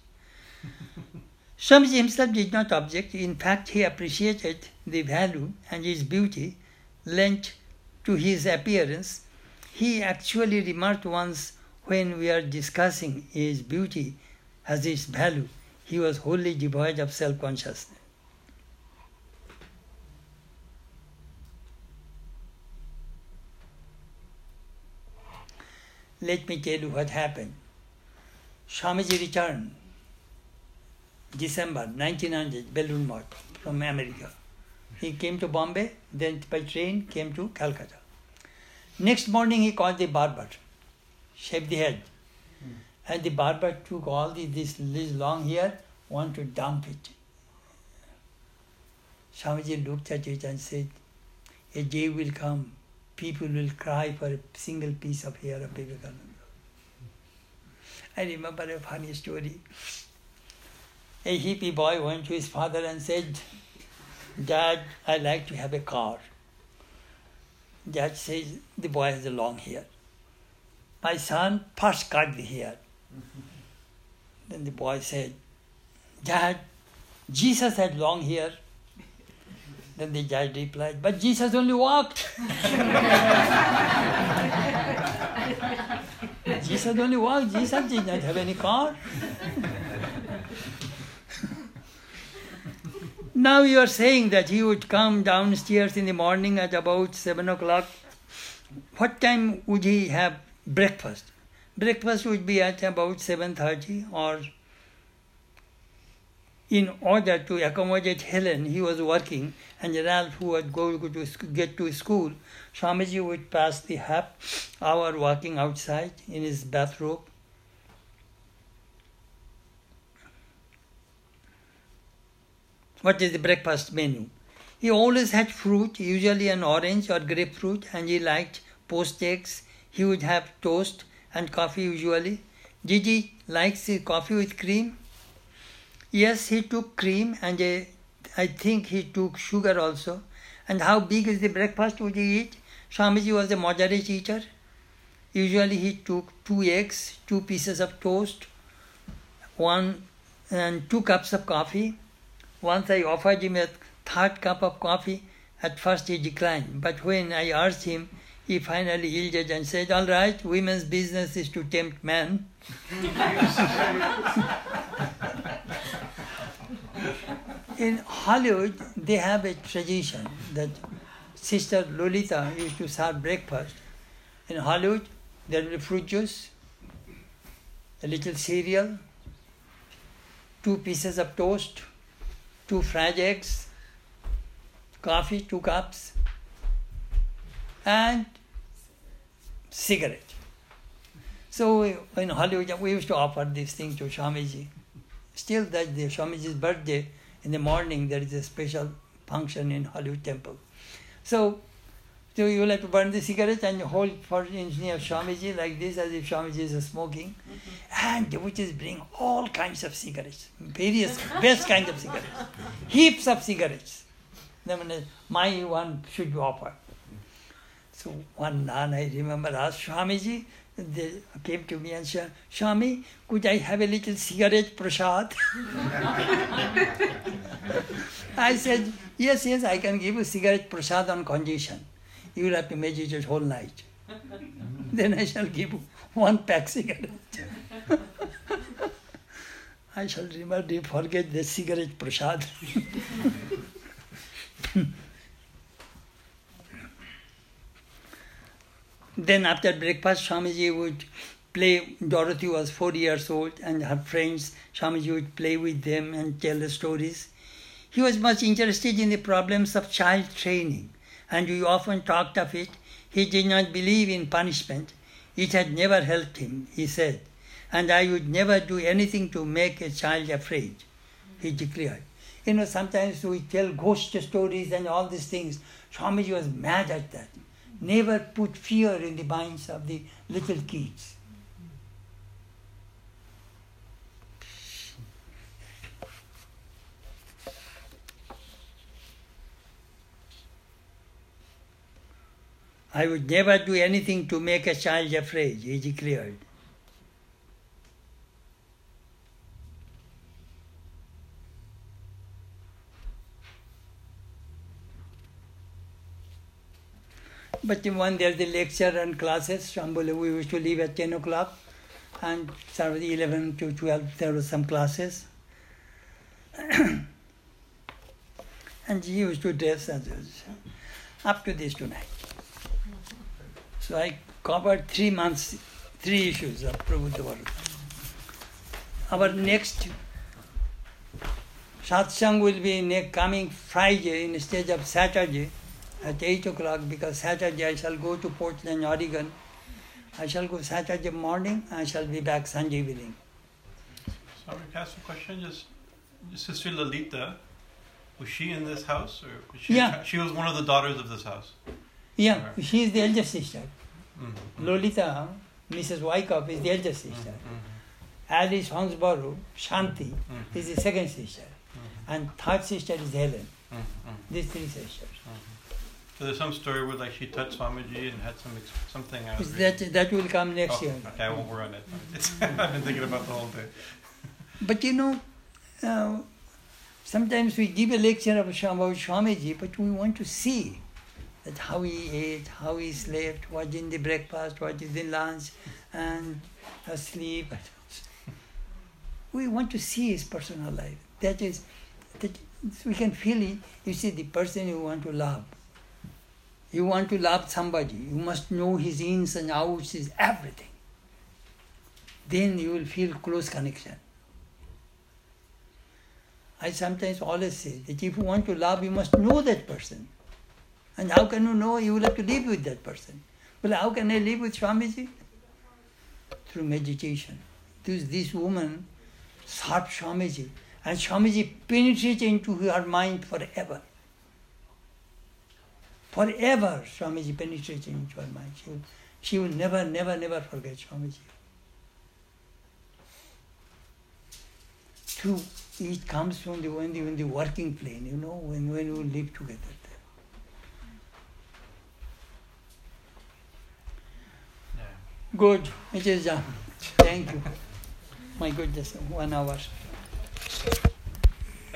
<laughs> Swamiji himself did not object. In fact, he appreciated the value and his beauty lent to his appearance. He actually remarked once when we are discussing his beauty as its value, he was wholly devoid of self consciousness. Let me tell you what happened. Swamiji returned December 1900, Balloon Mart from America. He came to Bombay, then by train came to Calcutta. Next morning he called the barber, shaved the head. Hmm. And the barber took all the, this, this long hair, want to dump it. Swamiji looked at it and said, A day will come, people will cry for a single piece of hair of Vivekananda. I remember a funny story. A hippie boy went to his father and said, Dad, I like to have a car. Dad says, the boy has a long hair. My son, first cut the hair. Then the boy said, Dad, Jesus had long hair. Then the dad replied, But Jesus only walked. <laughs> Jesus only walked. Jesus did not have any car. now you are saying that he would come downstairs in the morning at about seven o'clock. What time would he have breakfast. Breakfast would be at about 7.30 or in order to accommodate Helen, he was working, and Ralph, who was going to get to school, Swamiji would pass the half hour walking outside in his bathrobe. What is the breakfast menu? He always had fruit, usually an orange or grapefruit, and he liked poached eggs. He would have toast and coffee usually. Gigi likes coffee with cream. Yes, he took cream and uh, I think he took sugar also. And how big is the breakfast would he eat? Swamiji was a moderate eater. Usually he took two eggs, two pieces of toast, one and two cups of coffee. Once I offered him a third cup of coffee. At first he declined, but when I asked him, he finally yielded and said, All right, women's business is to tempt men. <laughs> <laughs> In Hollywood, they have a tradition that Sister Lalita used to serve breakfast. In Hollywood, there will be fruit juice, a little cereal, two pieces of toast, two fried eggs, coffee, two cups, and cigarette. So in Hollywood, we used to offer this thing to Swamiji. Still, that the Swamiji's birthday in the morning, there is a special function in Hollywood Temple. So, so you have to burn the cigarette and hold for of Swamiji like this, as if Swamiji is smoking, mm-hmm. and devotees bring all kinds of cigarettes, various best kinds of cigarettes, heaps of cigarettes. Then my one should be offered. So one nun, I remember, asked Swamiji, they came to me and said, Swami, could I have a little cigarette prasad? I said, yes, yes, I can give you cigarette prasad on condition. You will have to meditate whole night. then I shall give you one pack cigarette. I shall remember, forget the cigarette prasad. <laughs> Then after breakfast, Swamiji would play. Dorothy was four years old, and her friends, Swamiji would play with them and tell the stories. He was much interested in the problems of child training, and we often talked of it. He did not believe in punishment. It had never helped him, he said, and I would never do anything to make a child afraid, he declared. You know, sometimes we tell ghost stories and all these things. Swamiji was mad at that never put fear in the minds of the little kids. I would never do anything to make a child afraid, he declared. But when there's the lecture and classes, Shambhala, we used to leave at 10 o'clock and start 11 to 12, there were some classes. <clears throat> and he used to dress as up to this tonight. So I covered three months, three issues of Prabhupada Our next satsang will be coming Friday instead of Saturday at 8 o'clock because Saturday I shall go to Portland, Oregon. I shall go Saturday morning, I shall be back Sunday evening. Sorry, can I ask a question? Just, Sister Lalita, was she in this house? or she, Yeah. She was one of the daughters of this house. Yeah, she is the elder sister. Mm-hmm. Lalita, Mrs. Wyckoff, is the elder sister. Alice Hansbrough, Shanti, Mhm. is the second sister. And third sister is Helen. Mm-hmm. These three sisters. So there's some story where like she touched Swamiji and had some ex- something. I was That, that will come next oh, year. Okay, I won't worry on it. <laughs> I've been thinking about the whole day. <laughs> But you know, uh, sometimes we give a lecture about Swamiji, but we want to see that how he ate, how he slept, what in the breakfast, what is in lunch, and asleep. We want to see his personal life. That is, that we can feel it. You see, the person you want to love You want to love somebody, you must know his ins and outs, his everything. Then you will feel close connection. I sometimes always say that if you want to love, you must know that person. And how can you know? You will have to live with that person. Well, how can I live with Swamiji? Through meditation. This, this woman sought Swamiji, and Swamiji penetrates into her mind forever. Forever, Swamiji penetrates into her mind. She will, she will never, never, never forget Swamiji. Two, it comes from the when the, when the working plane, you know, when, when we live together. Yeah. Good, it is done. Thank you. My goodness, one hour.